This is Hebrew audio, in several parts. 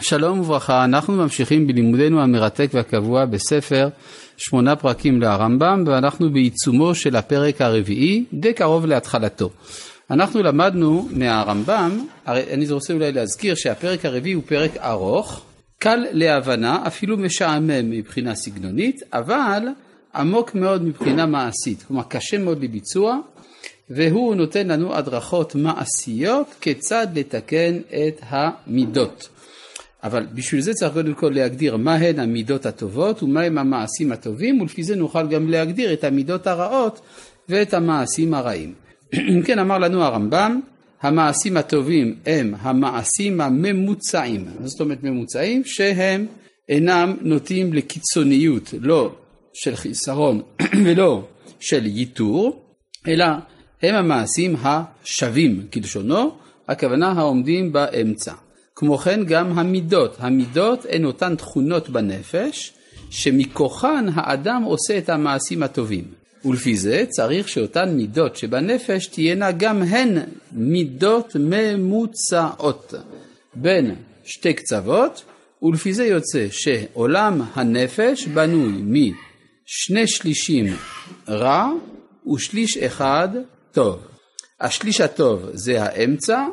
שלום וברכה, אנחנו ממשיכים בלימודנו המרתק והקבוע בספר שמונה פרקים לרמב"ם ואנחנו בעיצומו של הפרק הרביעי, די קרוב להתחלתו. אנחנו למדנו מהרמב"ם, אני רוצה אולי להזכיר שהפרק הרביעי הוא פרק ארוך, קל להבנה, אפילו משעמם מבחינה סגנונית, אבל עמוק מאוד מבחינה מעשית, כלומר קשה מאוד לביצוע, והוא נותן לנו הדרכות מעשיות כיצד לתקן את המידות. אבל בשביל זה צריך קודם כל להגדיר מהן המידות הטובות ומהם המעשים הטובים ולפי זה נוכל גם להגדיר את המידות הרעות ואת המעשים הרעים. כן אמר לנו הרמב"ם, המעשים הטובים הם המעשים הממוצעים, זאת אומרת ממוצעים שהם אינם נוטים לקיצוניות, לא של חיסרון ולא של ייתור, אלא הם המעשים השווים כלשונו, הכוונה העומדים באמצע. כמו כן גם המידות, המידות הן אותן תכונות בנפש שמכוחן האדם עושה את המעשים הטובים. ולפי זה צריך שאותן מידות שבנפש תהיינה גם הן מידות ממוצעות בין שתי קצוות, ולפי זה יוצא שעולם הנפש בנוי משני שלישים רע ושליש אחד טוב. השליש הטוב זה האמצע,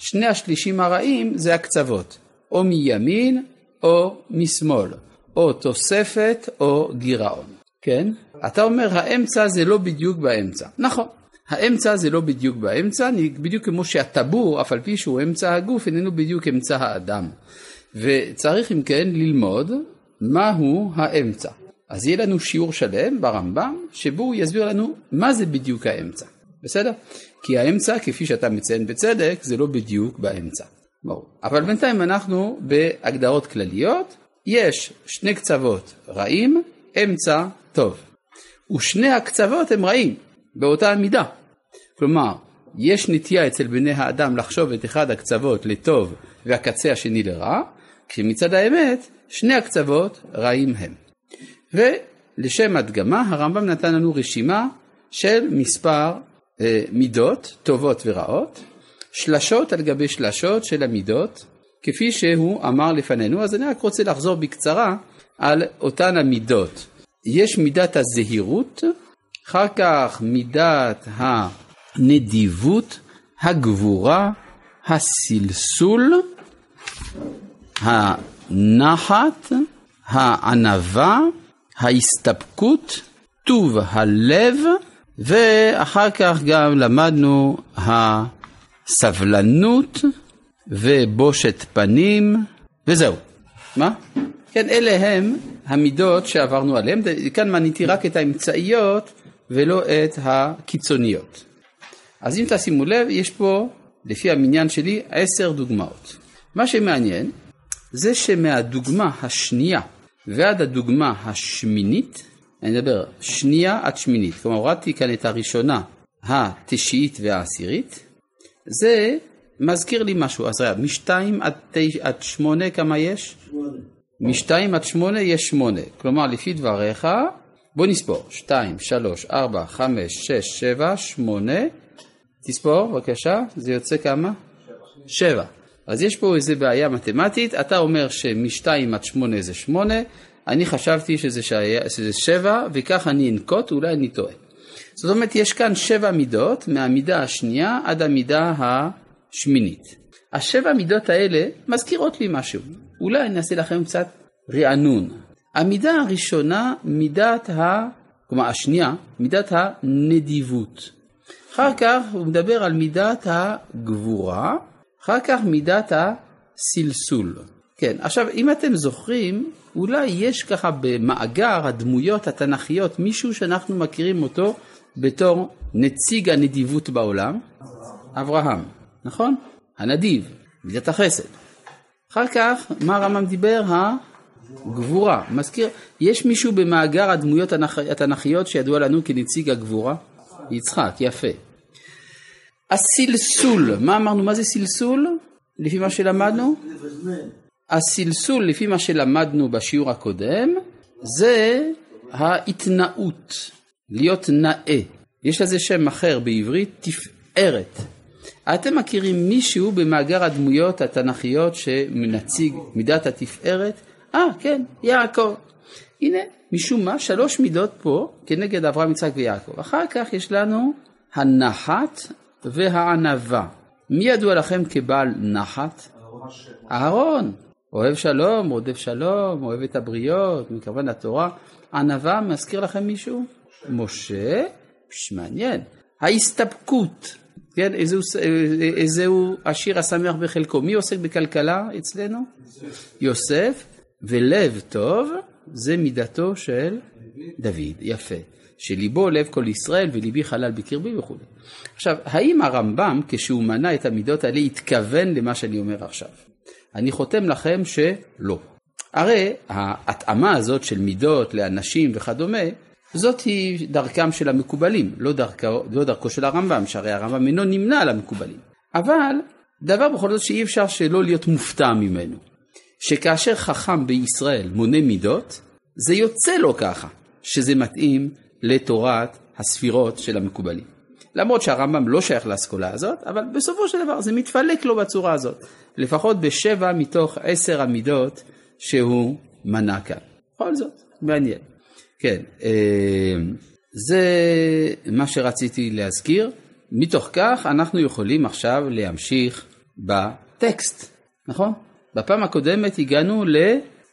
שני השלישים הרעים זה הקצוות, או מימין או משמאל, או תוספת או גירעון, כן? אתה אומר האמצע זה לא בדיוק באמצע. נכון, האמצע זה לא בדיוק באמצע, בדיוק כמו שהטבור, אף על פי שהוא אמצע הגוף, איננו בדיוק אמצע האדם. וצריך אם כן ללמוד מהו האמצע. אז יהיה לנו שיעור שלם ברמב"ם, שבו הוא יסביר לנו מה זה בדיוק האמצע. בסדר? כי האמצע, כפי שאתה מציין בצדק, זה לא בדיוק באמצע. ברור. אבל בינתיים אנחנו בהגדרות כלליות, יש שני קצוות רעים, אמצע טוב. ושני הקצוות הם רעים, באותה מידה. כלומר, יש נטייה אצל בני האדם לחשוב את אחד הקצוות לטוב והקצה השני לרע, כשמצד האמת שני הקצוות רעים הם. ולשם הדגמה הרמב"ם נתן לנו רשימה של מספר מידות טובות ורעות, שלשות על גבי שלשות של המידות, כפי שהוא אמר לפנינו, אז אני רק רוצה לחזור בקצרה על אותן המידות. יש מידת הזהירות, אחר כך מידת הנדיבות, הגבורה, הסלסול, הנחת, הענווה, ההסתפקות, טוב הלב, ואחר כך גם למדנו הסבלנות ובושת פנים, וזהו. מה? כן, אלה הם המידות שעברנו עליהן, כאן מניתי רק את האמצעיות ולא את הקיצוניות. אז אם תשימו לב, יש פה, לפי המניין שלי, עשר דוגמאות. מה שמעניין, זה שמהדוגמה השנייה ועד הדוגמה השמינית, אני מדבר שנייה עד שמינית, כלומר הורדתי כאן את הראשונה, התשיעית והעשירית, זה מזכיר לי משהו, אז רגע, משתיים עד, תש... עד שמונה כמה יש? שמונה. משתיים עד שמונה יש שמונה, כלומר לפי דבריך, בוא נספור, שתיים, שלוש, ארבע, חמש, שש, שבע, שמונה, תספור בבקשה, זה יוצא כמה? שבע. שבע. אז יש פה איזה בעיה מתמטית, אתה אומר שמשתיים עד שמונה זה שמונה, אני חשבתי שזה, שהיה, שזה שבע, וכך אני אנקוט, אולי אני טועה. זאת אומרת, יש כאן שבע מידות, מהמידה השנייה עד המידה השמינית. השבע מידות האלה מזכירות לי משהו. אולי אני אעשה לכם קצת רענון. המידה הראשונה, מידת ה... כלומר, השנייה, מידת הנדיבות. אחר כך הוא מדבר על מידת הגבורה, אחר כך מידת הסלסול. כן, עכשיו אם אתם זוכרים, אולי יש ככה במאגר הדמויות התנ"כיות מישהו שאנחנו מכירים אותו בתור נציג הנדיבות בעולם? אברהם, נכון? הנדיב, מידת החסד. אחר כך, מה הרמב"ם דיבר? הגבורה. מזכיר, יש מישהו במאגר הדמויות התנ"כיות שידוע לנו כנציג הגבורה? יצחק, יפה. הסלסול, מה אמרנו? מה זה סלסול? לפי מה שלמדנו? הסלסול, לפי מה שלמדנו בשיעור הקודם, זה ההתנאות, להיות נאה. יש לזה שם אחר בעברית, תפארת. אתם מכירים מישהו במאגר הדמויות התנ"כיות שמנציג מידת התפארת? אה, כן, יעקב. הנה, משום מה, שלוש מידות פה כנגד אברהם, יצחק ויעקב. אחר כך יש לנו הנחת והענווה. מי ידוע לכם כבעל נחת? אהרון. אוהב שלום, רודף שלום, אוהב את הבריות, מכוון לתורה. ענווה, מזכיר לכם מישהו? משה. פש, מעניין. ההסתפקות, כן, איזהו, איזהו השיר השמח בחלקו. מי עוסק בכלכלה אצלנו? יוסף. ולב טוב זה מידתו של דוד, יפה. שליבו לב כל ישראל וליבי חלל בקרבי וכו'. עכשיו, האם הרמב"ם, כשהוא מנה את המידות האלה, התכוון למה שאני אומר עכשיו? אני חותם לכם שלא. הרי ההתאמה הזאת של מידות לאנשים וכדומה, זאת היא דרכם של המקובלים, לא דרכו, לא דרכו של הרמב"ם, שהרי הרמב"ם אינו נמנה על המקובלים. אבל דבר בכל זאת שאי אפשר שלא להיות מופתע ממנו. שכאשר חכם בישראל מונה מידות, זה יוצא לו ככה, שזה מתאים לתורת הספירות של המקובלים. למרות שהרמב"ם לא שייך לאסכולה הזאת, אבל בסופו של דבר זה מתפלק לו בצורה הזאת, לפחות בשבע מתוך עשר המידות שהוא מנה כאן. בכל זאת, מעניין. כן, אה, זה מה שרציתי להזכיר. מתוך כך אנחנו יכולים עכשיו להמשיך בטקסט, נכון? בפעם הקודמת הגענו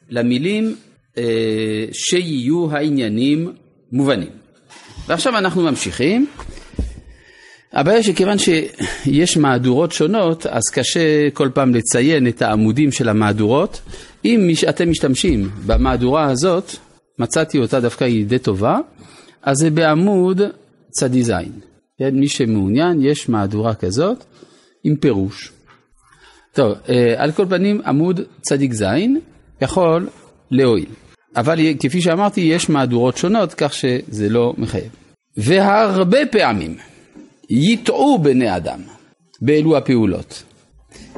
למילים אה, שיהיו העניינים מובנים. ועכשיו אנחנו ממשיכים. הבעיה שכיוון שיש מהדורות שונות, אז קשה כל פעם לציין את העמודים של המהדורות. אם אתם משתמשים במהדורה הזאת, מצאתי אותה דווקא היא די טובה, אז זה בעמוד צדי זין. כן, מי שמעוניין, יש מהדורה כזאת עם פירוש. טוב, אה, על כל פנים עמוד צדיק זין יכול להועיל. אבל כפי שאמרתי, יש מהדורות שונות, כך שזה לא מחייב. והרבה פעמים יטעו בני אדם באלו הפעולות,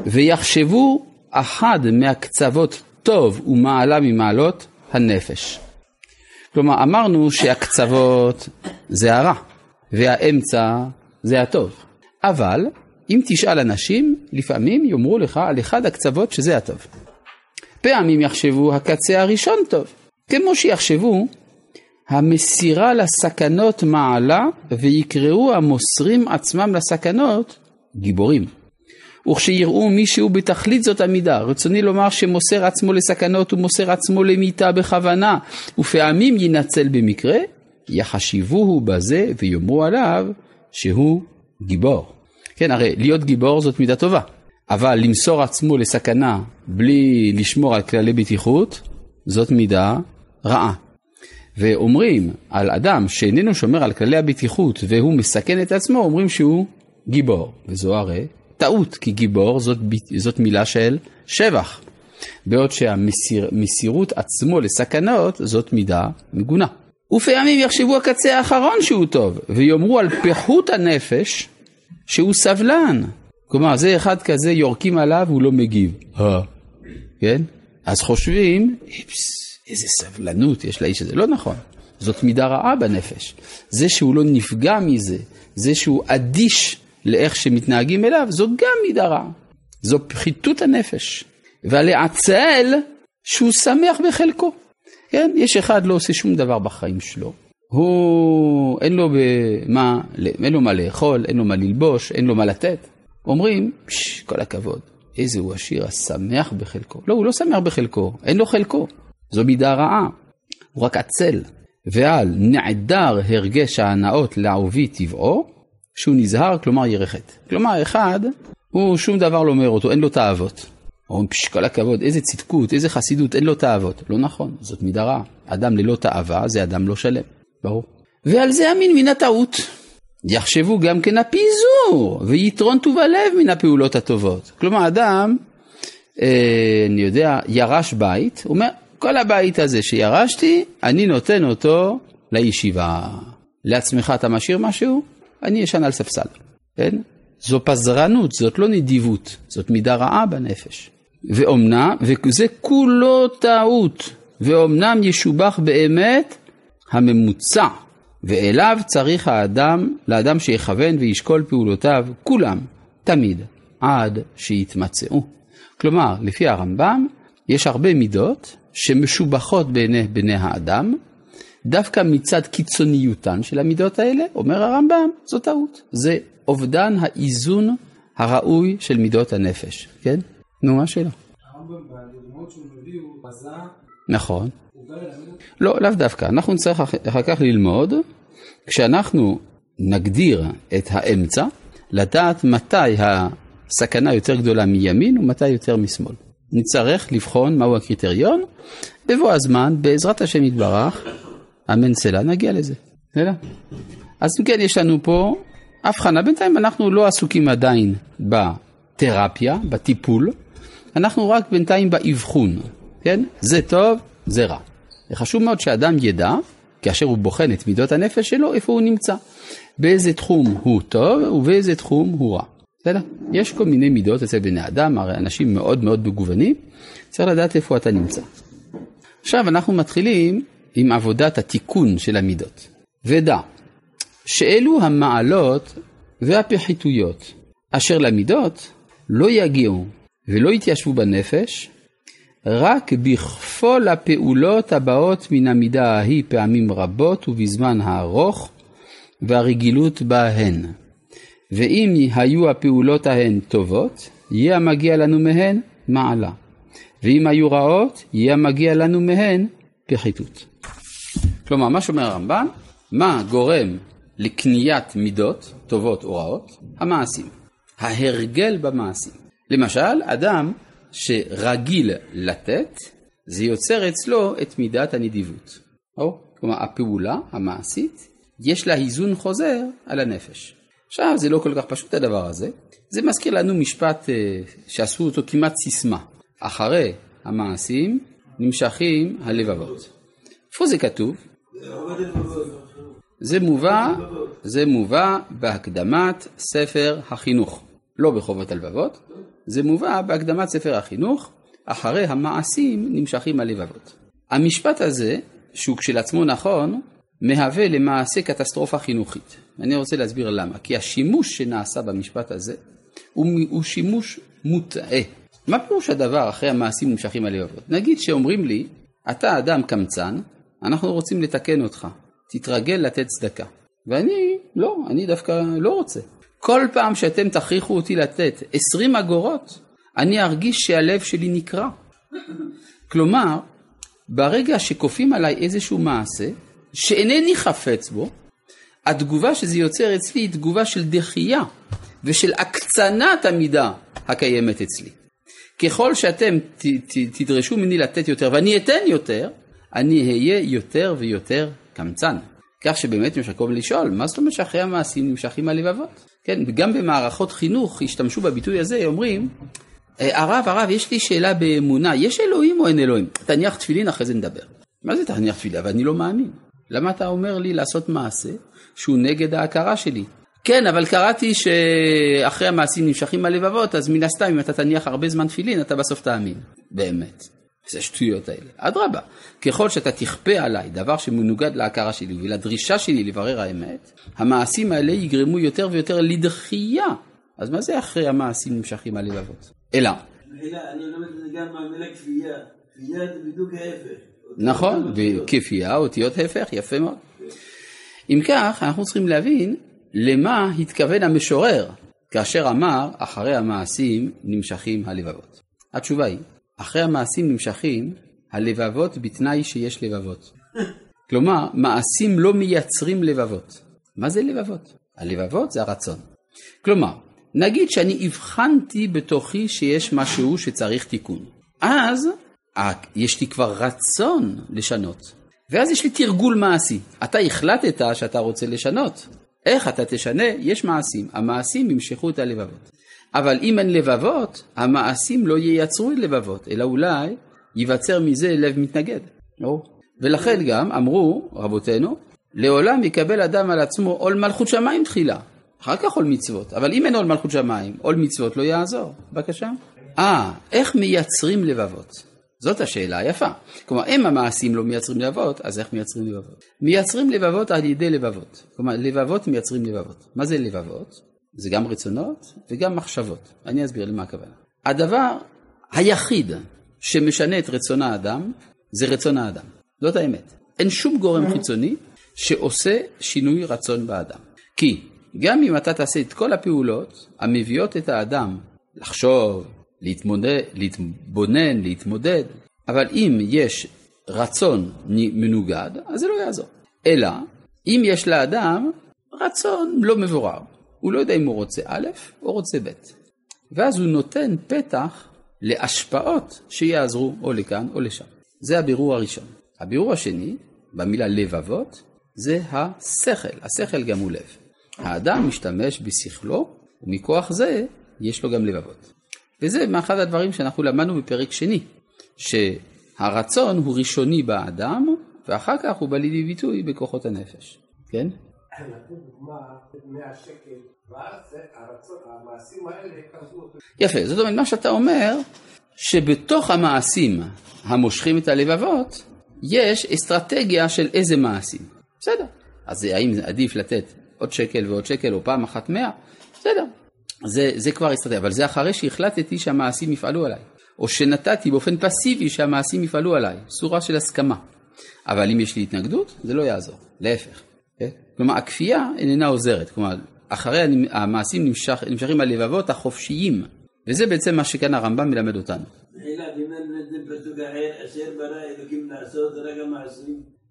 ויחשבו אחד מהקצוות טוב ומעלה ממעלות הנפש. כלומר, אמרנו שהקצוות זה הרע, והאמצע זה הטוב. אבל אם תשאל אנשים, לפעמים יאמרו לך על אחד הקצוות שזה הטוב. פעמים יחשבו הקצה הראשון טוב, כמו שיחשבו המסירה לסכנות מעלה ויקראו המוסרים עצמם לסכנות גיבורים. וכשיראו מישהו בתכלית זאת המידה, רצוני לומר שמוסר עצמו לסכנות ומוסר עצמו למיתה בכוונה, ופעמים ינצל במקרה, יחשיבוהו בזה ויאמרו עליו שהוא גיבור. כן, הרי להיות גיבור זאת מידה טובה, אבל למסור עצמו לסכנה בלי לשמור על כללי בטיחות, זאת מידה רעה. ואומרים על אדם שאיננו שומר על כללי הבטיחות והוא מסכן את עצמו, אומרים שהוא גיבור. וזו הרי טעות, כי גיבור זאת, זאת מילה של שבח. בעוד שהמסירות עצמו לסכנות זאת מידה מגונה. ופעמים יחשבו הקצה האחרון שהוא טוב, ויאמרו על פיחות הנפש שהוא סבלן. כלומר, זה אחד כזה, יורקים עליו, הוא לא מגיב. אה. כן? אז חושבים, איזה סבלנות יש לאיש הזה. לא נכון, זאת מידה רעה בנפש. זה שהוא לא נפגע מזה, זה שהוא אדיש לאיך שמתנהגים אליו, זאת גם מידה רעה. זו פחיתות הנפש. ולעצל שהוא שמח בחלקו. כן, יש אחד לא עושה שום דבר בחיים שלו. הוא, אין לו, במה, אין לו מה לאכול, אין לו מה ללבוש, אין לו מה לתת. אומרים, כל הכבוד, איזה הוא עשיר, השמח בחלקו. לא, הוא לא שמח בחלקו, אין לו חלקו. זו מידה רעה, הוא רק עצל. ועל נעדר הרגש ההנאות לעובי טבעו, שהוא נזהר, כלומר ירחת. כלומר, אחד, הוא שום דבר לא אומר אותו, אין לו תאוות. אומרים, פש, כל הכבוד, איזה צדקות, איזה חסידות, אין לו תאוות. לא נכון, זאת מידה רעה. אדם ללא תאווה זה אדם לא שלם. ברור. ועל זה המין מן הטעות. יחשבו גם כן הפיזור ויתרון טוב הלב מן הפעולות הטובות. כלומר, אדם, אה, אני יודע, ירש בית, הוא אומר, כל הבית הזה שירשתי, אני נותן אותו לישיבה. לעצמך אתה משאיר משהו? אני ישן על ספסל. כן? זו פזרנות, זאת לא נדיבות, זאת מידה רעה בנפש. ואומנם, וזה כולו טעות, ואומנם ישובח באמת הממוצע, ואליו צריך האדם, לאדם שיכוון וישקול פעולותיו, כולם, תמיד, עד שיתמצאו. כלומר, לפי הרמב"ם, יש הרבה מידות שמשובחות בעיני בני האדם, דווקא מצד קיצוניותן של המידות האלה, אומר הרמב"ם, זו טעות. זה אובדן האיזון הראוי של מידות הנפש, כן? נו, מה השאלה? הרמב"ם בדוגמאות שהוא מביא הוא בזה... נכון. לא, לאו דווקא. אנחנו נצטרך אחר כך ללמוד, כשאנחנו נגדיר את האמצע, לדעת מתי הסכנה יותר גדולה מימין ומתי יותר משמאל. נצטרך לבחון מהו הקריטריון, בבוא הזמן, בעזרת השם יתברך, אמן סלע, נגיע לזה. בסדר? אז אם כן, יש לנו פה הבחנה. בינתיים אנחנו לא עסוקים עדיין בתרפיה, בטיפול, אנחנו רק בינתיים באבחון, כן? זה טוב, זה רע. חשוב מאוד שאדם ידע, כאשר הוא בוחן את מידות הנפש שלו, איפה הוא נמצא. באיזה תחום הוא טוב ובאיזה תחום הוא רע. בסדר? יש כל מיני מידות אצל בני אדם, הרי אנשים מאוד מאוד מגוונים, צריך לדעת איפה אתה נמצא. עכשיו אנחנו מתחילים עם עבודת התיקון של המידות. ודע שאלו המעלות והפחיתויות אשר למידות לא יגיעו ולא יתיישבו בנפש, רק בכפול הפעולות הבאות מן המידה ההיא פעמים רבות ובזמן הארוך והרגילות בהן. ואם היו הפעולות ההן טובות, יהיה המגיע לנו מהן מעלה. ואם היו רעות, יהיה המגיע לנו מהן פחיתות. כלומר, מה שאומר הרמב"ן, מה גורם לקניית מידות, טובות או רעות? המעשים. ההרגל במעשים. למשל, אדם שרגיל לתת, זה יוצר אצלו את מידת הנדיבות. או, כלומר, הפעולה המעשית, יש לה איזון חוזר על הנפש. עכשיו, זה לא כל כך פשוט הדבר הזה. זה מזכיר לנו משפט אה, שעשו אותו כמעט סיסמה. אחרי המעשים נמשכים הלבבות. איפה זה כתוב? זה מובא, זה מובא בהקדמת ספר החינוך, לא בחובות הלבבות, זה מובא בהקדמת ספר החינוך, אחרי המעשים נמשכים הלבבות. המשפט הזה, שהוא כשלעצמו נכון, מהווה למעשה קטסטרופה חינוכית. אני רוצה להסביר למה. כי השימוש שנעשה במשפט הזה הוא, הוא שימוש מוטעה. מה פירוש הדבר אחרי המעשים נמשכים הלבבות? נגיד שאומרים לי, אתה אדם קמצן, אנחנו רוצים לתקן אותך, תתרגל לתת צדקה. ואני, לא, אני דווקא לא רוצה. כל פעם שאתם תכריחו אותי לתת 20 אגורות, אני ארגיש שהלב שלי נקרע. כלומר, ברגע שכופים עליי איזשהו מעשה, שאינני חפץ בו, התגובה שזה יוצר אצלי היא תגובה של דחייה ושל הקצנת המידה הקיימת אצלי. ככל שאתם ת, ת, תדרשו ממני לתת יותר ואני אתן יותר, אני אהיה יותר ויותר קמצן. כך שבאמת יש מקום לשאול, מה זאת אומרת שאחרי המעשים נמשכים הלבבות? כן, גם במערכות חינוך השתמשו בביטוי הזה, אומרים, אה, הרב, הרב, יש לי שאלה באמונה, יש אלוהים או אין אלוהים? תניח תפילין, אחרי זה נדבר. מה זה תניח תפילין? אבל אני לא מאמין. למה אתה אומר לי לעשות מעשה שהוא נגד ההכרה שלי? כן, אבל קראתי שאחרי המעשים נמשכים הלבבות, אז מן הסתם אם אתה תניח הרבה זמן תפילין, אתה בסוף תאמין. באמת. זה השטויות האלה. אדרבה, ככל שאתה תכפה עליי דבר שמנוגד להכרה שלי ולדרישה שלי לברר האמת, המעשים האלה יגרמו יותר ויותר לדחייה. אז מה זה אחרי המעשים נמשכים הלבבות? אלא. אני לומד את זה גם מהמילה כפייה. כפייה זה בדיוק ההפך. נכון, וכפייה, אותיות הפך, יפה מאוד. אם כך, אנחנו צריכים להבין למה התכוון המשורר כאשר אמר, אחרי המעשים נמשכים הלבבות. התשובה היא, אחרי המעשים נמשכים הלבבות בתנאי שיש לבבות. כלומר, מעשים לא מייצרים לבבות. מה זה לבבות? הלבבות זה הרצון. כלומר, נגיד שאני הבחנתי בתוכי שיש משהו שצריך תיקון. אז יש לי כבר רצון לשנות. ואז יש לי תרגול מעשי. אתה החלטת שאתה רוצה לשנות. איך אתה תשנה? יש מעשים. המעשים ימשכו את הלבבות. אבל אם אין לבבות, המעשים לא ייצרו לבבות, אלא אולי ייווצר מזה לב מתנגד. לא? ולכן גם אמרו רבותינו, לעולם יקבל אדם על עצמו עול מלכות שמיים תחילה, אחר כך עול מצוות. אבל אם אין עול מלכות שמיים, עול מצוות לא יעזור. בבקשה. אה, איך מייצרים לבבות? זאת השאלה היפה. כלומר, אם המעשים לא מייצרים לבבות, אז איך מייצרים לבבות? מייצרים לבבות על ידי לבבות. כלומר, לבבות מייצרים לבבות. מה זה לבבות? זה גם רצונות וגם מחשבות. אני אסביר למה הכוונה. הדבר היחיד שמשנה את רצון האדם זה רצון האדם. זאת האמת. אין שום גורם חיצוני שעושה שינוי רצון באדם. כי גם אם אתה תעשה את כל הפעולות המביאות את האדם לחשוב, להתמודד, להתבונן, להתמודד, אבל אם יש רצון מנוגד, אז זה לא יעזור. אלא, אם יש לאדם רצון לא מבורר, הוא לא יודע אם הוא רוצה א' או רוצה ב', ואז הוא נותן פתח להשפעות שיעזרו או לכאן או לשם. זה הבירור הראשון. הבירור השני, במילה לבבות, זה השכל, השכל גם הוא לב. האדם משתמש בשכלו, ומכוח זה יש לו גם לבבות. וזה מאחד הדברים שאנחנו למדנו בפרק שני, שהרצון הוא ראשוני באדם, ואחר כך הוא בא לידי ביטוי בכוחות הנפש. כן? נתנו דוגמה 100 שקל, ואז המעשים האלה קרבו אותו. יפה, זאת אומרת, מה שאתה אומר, שבתוך המעשים המושכים את הלבבות, יש אסטרטגיה של איזה מעשים. בסדר. אז האם עדיף לתת עוד שקל ועוד שקל, או פעם אחת מאה? בסדר. זה, זה כבר אסטרטגיה, אבל זה אחרי שהחלטתי שהמעשים יפעלו עליי. או שנתתי באופן פסיבי שהמעשים יפעלו עליי, סורה של הסכמה. אבל אם יש לי התנגדות, זה לא יעזור, להפך. כן? כלומר, הכפייה איננה עוזרת. כלומר, אחרי המעשים נמשך, נמשכים הלבבות החופשיים, וזה בעצם מה שכאן הרמב"ם מלמד אותנו.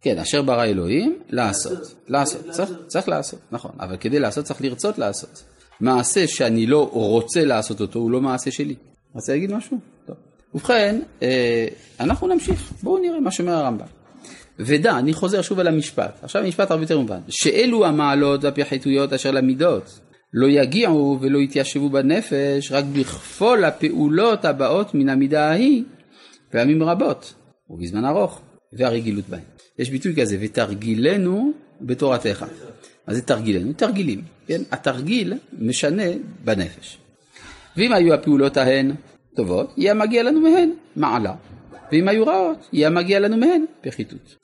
כן, אשר ברא אלוהים, לעשות. לעשות, צריך לעשות, נכון. אבל כדי לעשות צריך לרצות לעשות. מעשה שאני לא רוצה לעשות אותו, הוא לא מעשה שלי. רוצה להגיד משהו? טוב. ובכן, אה, אנחנו נמשיך. בואו נראה מה שאומר הרמב"ם. ודע, אני חוזר שוב על המשפט, עכשיו משפט הרבה יותר מובן, שאלו המעלות והפחיתויות אשר למידות, לא יגיעו ולא יתיישבו בנפש רק בכפול הפעולות הבאות מן המידה ההיא, פעמים רבות, ובזמן ארוך, והרגילות בהן. יש ביטוי כזה, ותרגילנו בתורתך. מה זה תרגילנו? תרגילים, כן? התרגיל משנה בנפש. ואם היו הפעולות ההן טובות, יהיה מגיע לנו מהן מעלה. ואם היו רעות, יהיה מגיע לנו מהן פחיתות.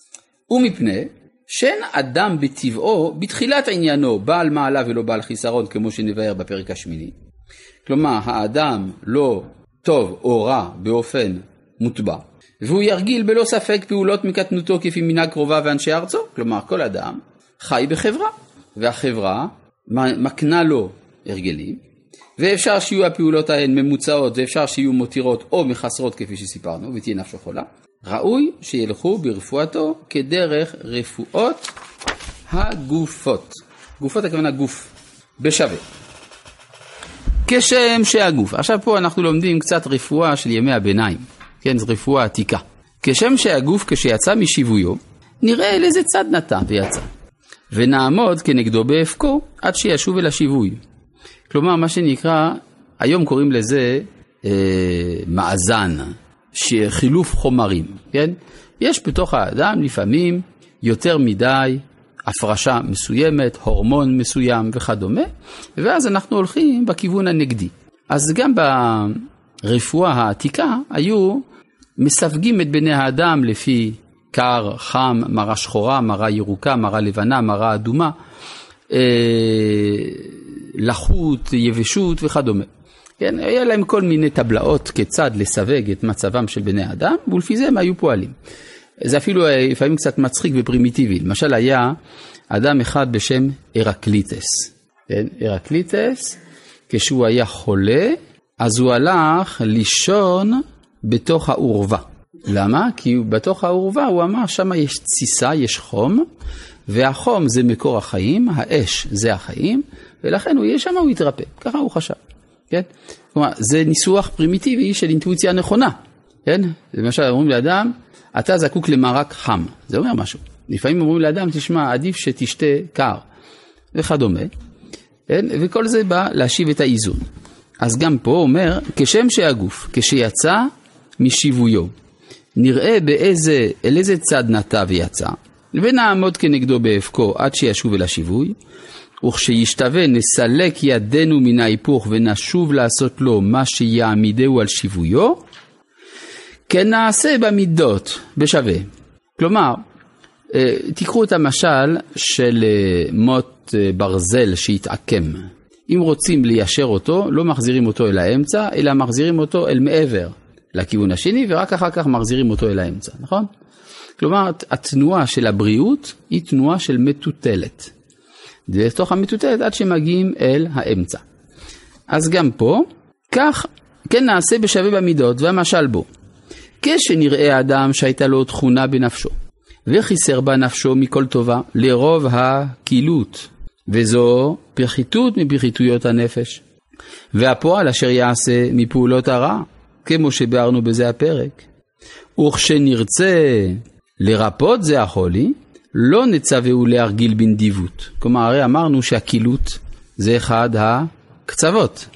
ומפני שאין אדם בטבעו, בתחילת עניינו, בעל מעלה ולא בעל חיסרון, כמו שנבהר בפרק השמיני. כלומר, האדם לא טוב או רע באופן מוטבע, והוא ירגיל בלא ספק פעולות מקטנותו כפי מנהג קרובה ואנשי ארצו. כלומר, כל אדם חי בחברה, והחברה מקנה לו הרגלים, ואפשר שיהיו הפעולות ההן ממוצעות ואפשר שיהיו מותירות או מחסרות כפי שסיפרנו ותהיה נפשו חולה. ראוי שילכו ברפואתו כדרך רפואות הגופות. גופות הכוונה גוף, בשווה. כשם שהגוף, עכשיו פה אנחנו לומדים קצת רפואה של ימי הביניים, כן, זו רפואה עתיקה. כשם שהגוף כשיצא משיוויו, נראה לאיזה צד נטע ויצא. ונעמוד כנגדו באפקו עד שישוב אל השיווי. כלומר, מה שנקרא, היום קוראים לזה אה, מאזן, חילוף חומרים, כן? יש בתוך האדם לפעמים יותר מדי הפרשה מסוימת, הורמון מסוים וכדומה, ואז אנחנו הולכים בכיוון הנגדי. אז גם ברפואה העתיקה היו מסווגים את בני האדם לפי קר, חם, מרה שחורה, מרה ירוקה, מרה לבנה, מרה אדומה, אה, לחות, יבשות וכדומה. כן, היה להם כל מיני טבלאות כיצד לסווג את מצבם של בני אדם, ולפי זה הם היו פועלים. זה אפילו אה, לפעמים קצת מצחיק ופרימיטיבי. למשל היה אדם אחד בשם הרקליטס. כן, הרקליטס, כשהוא היה חולה, אז הוא הלך לישון בתוך העורבה. למה? כי בתוך העורבה הוא אמר, שם יש תסיסה, יש חום, והחום זה מקור החיים, האש זה החיים, ולכן הוא יהיה שם, הוא יתרפא. ככה הוא חשב. כן? כלומר, זה ניסוח פרימיטיבי של אינטואיציה נכונה, כן? למשל, אומרים לאדם, אתה זקוק למרק חם, זה אומר משהו. לפעמים אומרים לאדם, תשמע, עדיף שתשתה קר, וכדומה, כן? וכל זה בא להשיב את האיזון. אז גם פה אומר, כשם שהגוף, כשיצא משיוויו, נראה באיזה, אל איזה צד נטע ויצא, ונעמוד כנגדו באבקו עד שישוב אל השיווי, וכשישתווה נסלק ידינו מן ההיפוך ונשוב לעשות לו מה שיעמידהו על שיוויו, כן נעשה במידות בשווה. כלומר, אה, תיקחו את המשל של אה, מוט אה, ברזל שהתעקם. אם רוצים ליישר אותו, לא מחזירים אותו אל האמצע, אלא מחזירים אותו אל מעבר, לכיוון השני, ורק אחר כך מחזירים אותו אל האמצע, נכון? כלומר, התנועה של הבריאות היא תנועה של מטוטלת. לתוך המטוטלת עד שמגיעים אל האמצע. אז גם פה, כך כן נעשה בשווה במידות, והמשל בו. כשנראה האדם שהייתה לו תכונה בנפשו, וחיסר בה נפשו מכל טובה, לרוב הקילות, וזו פחיתות מפחיתויות הנפש. והפועל אשר יעשה מפעולות הרע, כמו שביארנו בזה הפרק. וכשנרצה לרפות זה החולי, לא נצווהו להרגיל בנדיבות. כלומר, הרי אמרנו שהקילות זה אחד הקצוות.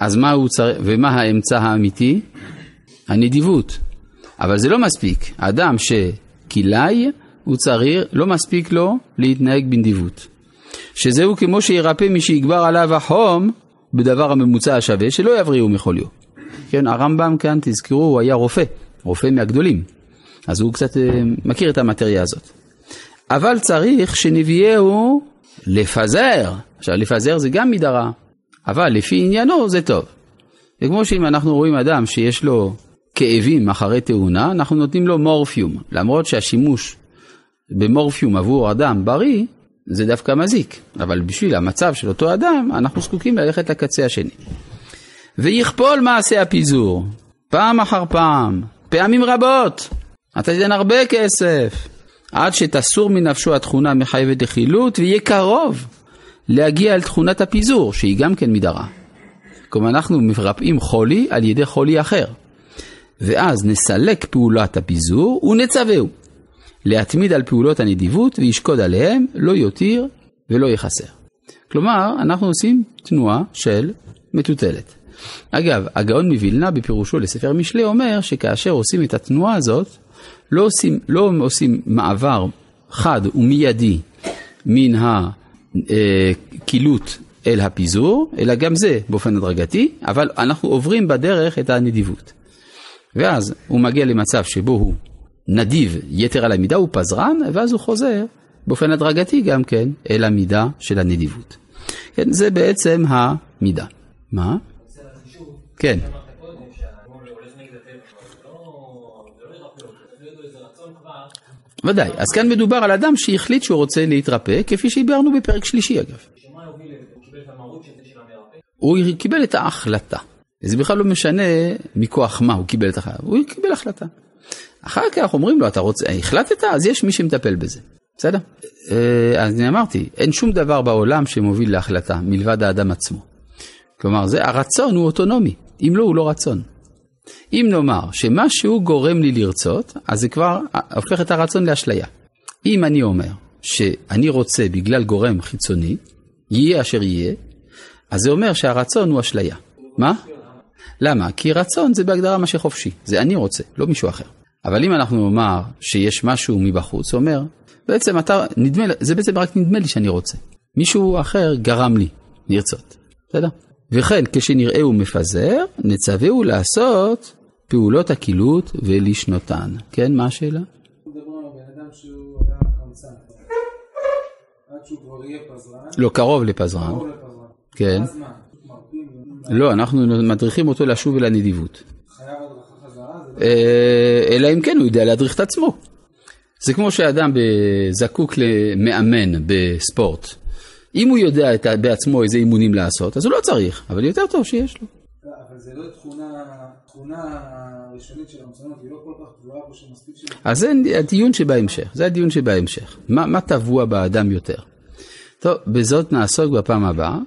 אז מה הוא צריך, ומה האמצע האמיתי? הנדיבות. אבל זה לא מספיק. אדם שכלאי, הוא צריך, לא מספיק לו להתנהג בנדיבות. שזהו כמו שירפא מי שיגבר עליו החום בדבר הממוצע השווה, שלא יבריאו מחוליו. כן, הרמב"ם כאן, תזכרו, הוא היה רופא, רופא מהגדולים. אז הוא קצת אה, מכיר את המטריה הזאת. אבל צריך שנביאהו לפזר. עכשיו, לפזר זה גם מידה רעה, אבל לפי עניינו זה טוב. זה כמו שאם אנחנו רואים אדם שיש לו כאבים אחרי תאונה, אנחנו נותנים לו מורפיום. למרות שהשימוש במורפיום עבור אדם בריא, זה דווקא מזיק. אבל בשביל המצב של אותו אדם, אנחנו זקוקים ללכת לקצה השני. ויכפול מעשה הפיזור, פעם אחר פעם, פעמים רבות. אתה תיתן הרבה כסף, עד שתסור מנפשו התכונה המחייבת לחילוט, ויהיה קרוב להגיע אל תכונת הפיזור, שהיא גם כן מדרה. כלומר, אנחנו מרפאים חולי על ידי חולי אחר. ואז נסלק פעולת הפיזור ונצווהו. להתמיד על פעולות הנדיבות וישקוד עליהם, לא יותיר ולא יחסר. כלומר, אנחנו עושים תנועה של מטוטלת. אגב, הגאון מווילנה בפירושו לספר משלי אומר שכאשר עושים את התנועה הזאת, לא עושים, לא עושים מעבר חד ומיידי מן הקילות אל הפיזור, אלא גם זה באופן הדרגתי, אבל אנחנו עוברים בדרך את הנדיבות. ואז הוא מגיע למצב שבו הוא נדיב יתר על המידה, הוא פזרן, ואז הוא חוזר באופן הדרגתי גם כן אל המידה של הנדיבות. כן, זה בעצם המידה. מה? כן. ודאי, אז כאן מדובר על אדם שהחליט שהוא רוצה להתרפא, כפי שהביארנו בפרק שלישי אגב. הוא קיבל את ההחלטה. זה בכלל לא משנה מכוח מה הוא קיבל את ההחלטה, הוא קיבל החלטה. אחר כך אומרים לו, אתה רוצה, החלטת? אז יש מי שמטפל בזה. בסדר? אה, אז אני אמרתי, אין שום דבר בעולם שמוביל להחלטה, מלבד האדם עצמו. כלומר, זה, הרצון הוא אוטונומי, אם לא, הוא לא רצון. אם נאמר שמשהו גורם לי לרצות, אז זה כבר הופך את הרצון לאשליה. אם אני אומר שאני רוצה בגלל גורם חיצוני, יהיה אשר יהיה, אז זה אומר שהרצון הוא אשליה. מה? למה? כי רצון זה בהגדרה מה שחופשי, זה אני רוצה, לא מישהו אחר. אבל אם אנחנו נאמר שיש משהו מבחוץ, אומר, בעצם אתה, נדמה, זה בעצם רק נדמה לי שאני רוצה. מישהו אחר גרם לי לרצות, בסדר? וכן, כשנראהו מפזר, נצווהו לעשות פעולות הקילות ולשנותן. כן, מה השאלה? לא, קרוב לפזרן. כן. לא, אנחנו מדריכים אותו לשוב אל הנדיבות. אה, אלא אם כן הוא יודע להדריך את עצמו. זה כמו שאדם זקוק למאמן בספורט. אם הוא יודע את, בעצמו איזה אימונים לעשות, אז הוא לא צריך, אבל יותר טוב שיש לו. אבל זה לא תכונה, ראשונית של המצוינות, היא לא כל כך גבוהה פה שמספיק ש... אז זה הדיון שבהמשך, זה הדיון שבהמשך. מה, מה טבוע באדם יותר? טוב, בזאת נעסוק בפעם הבאה.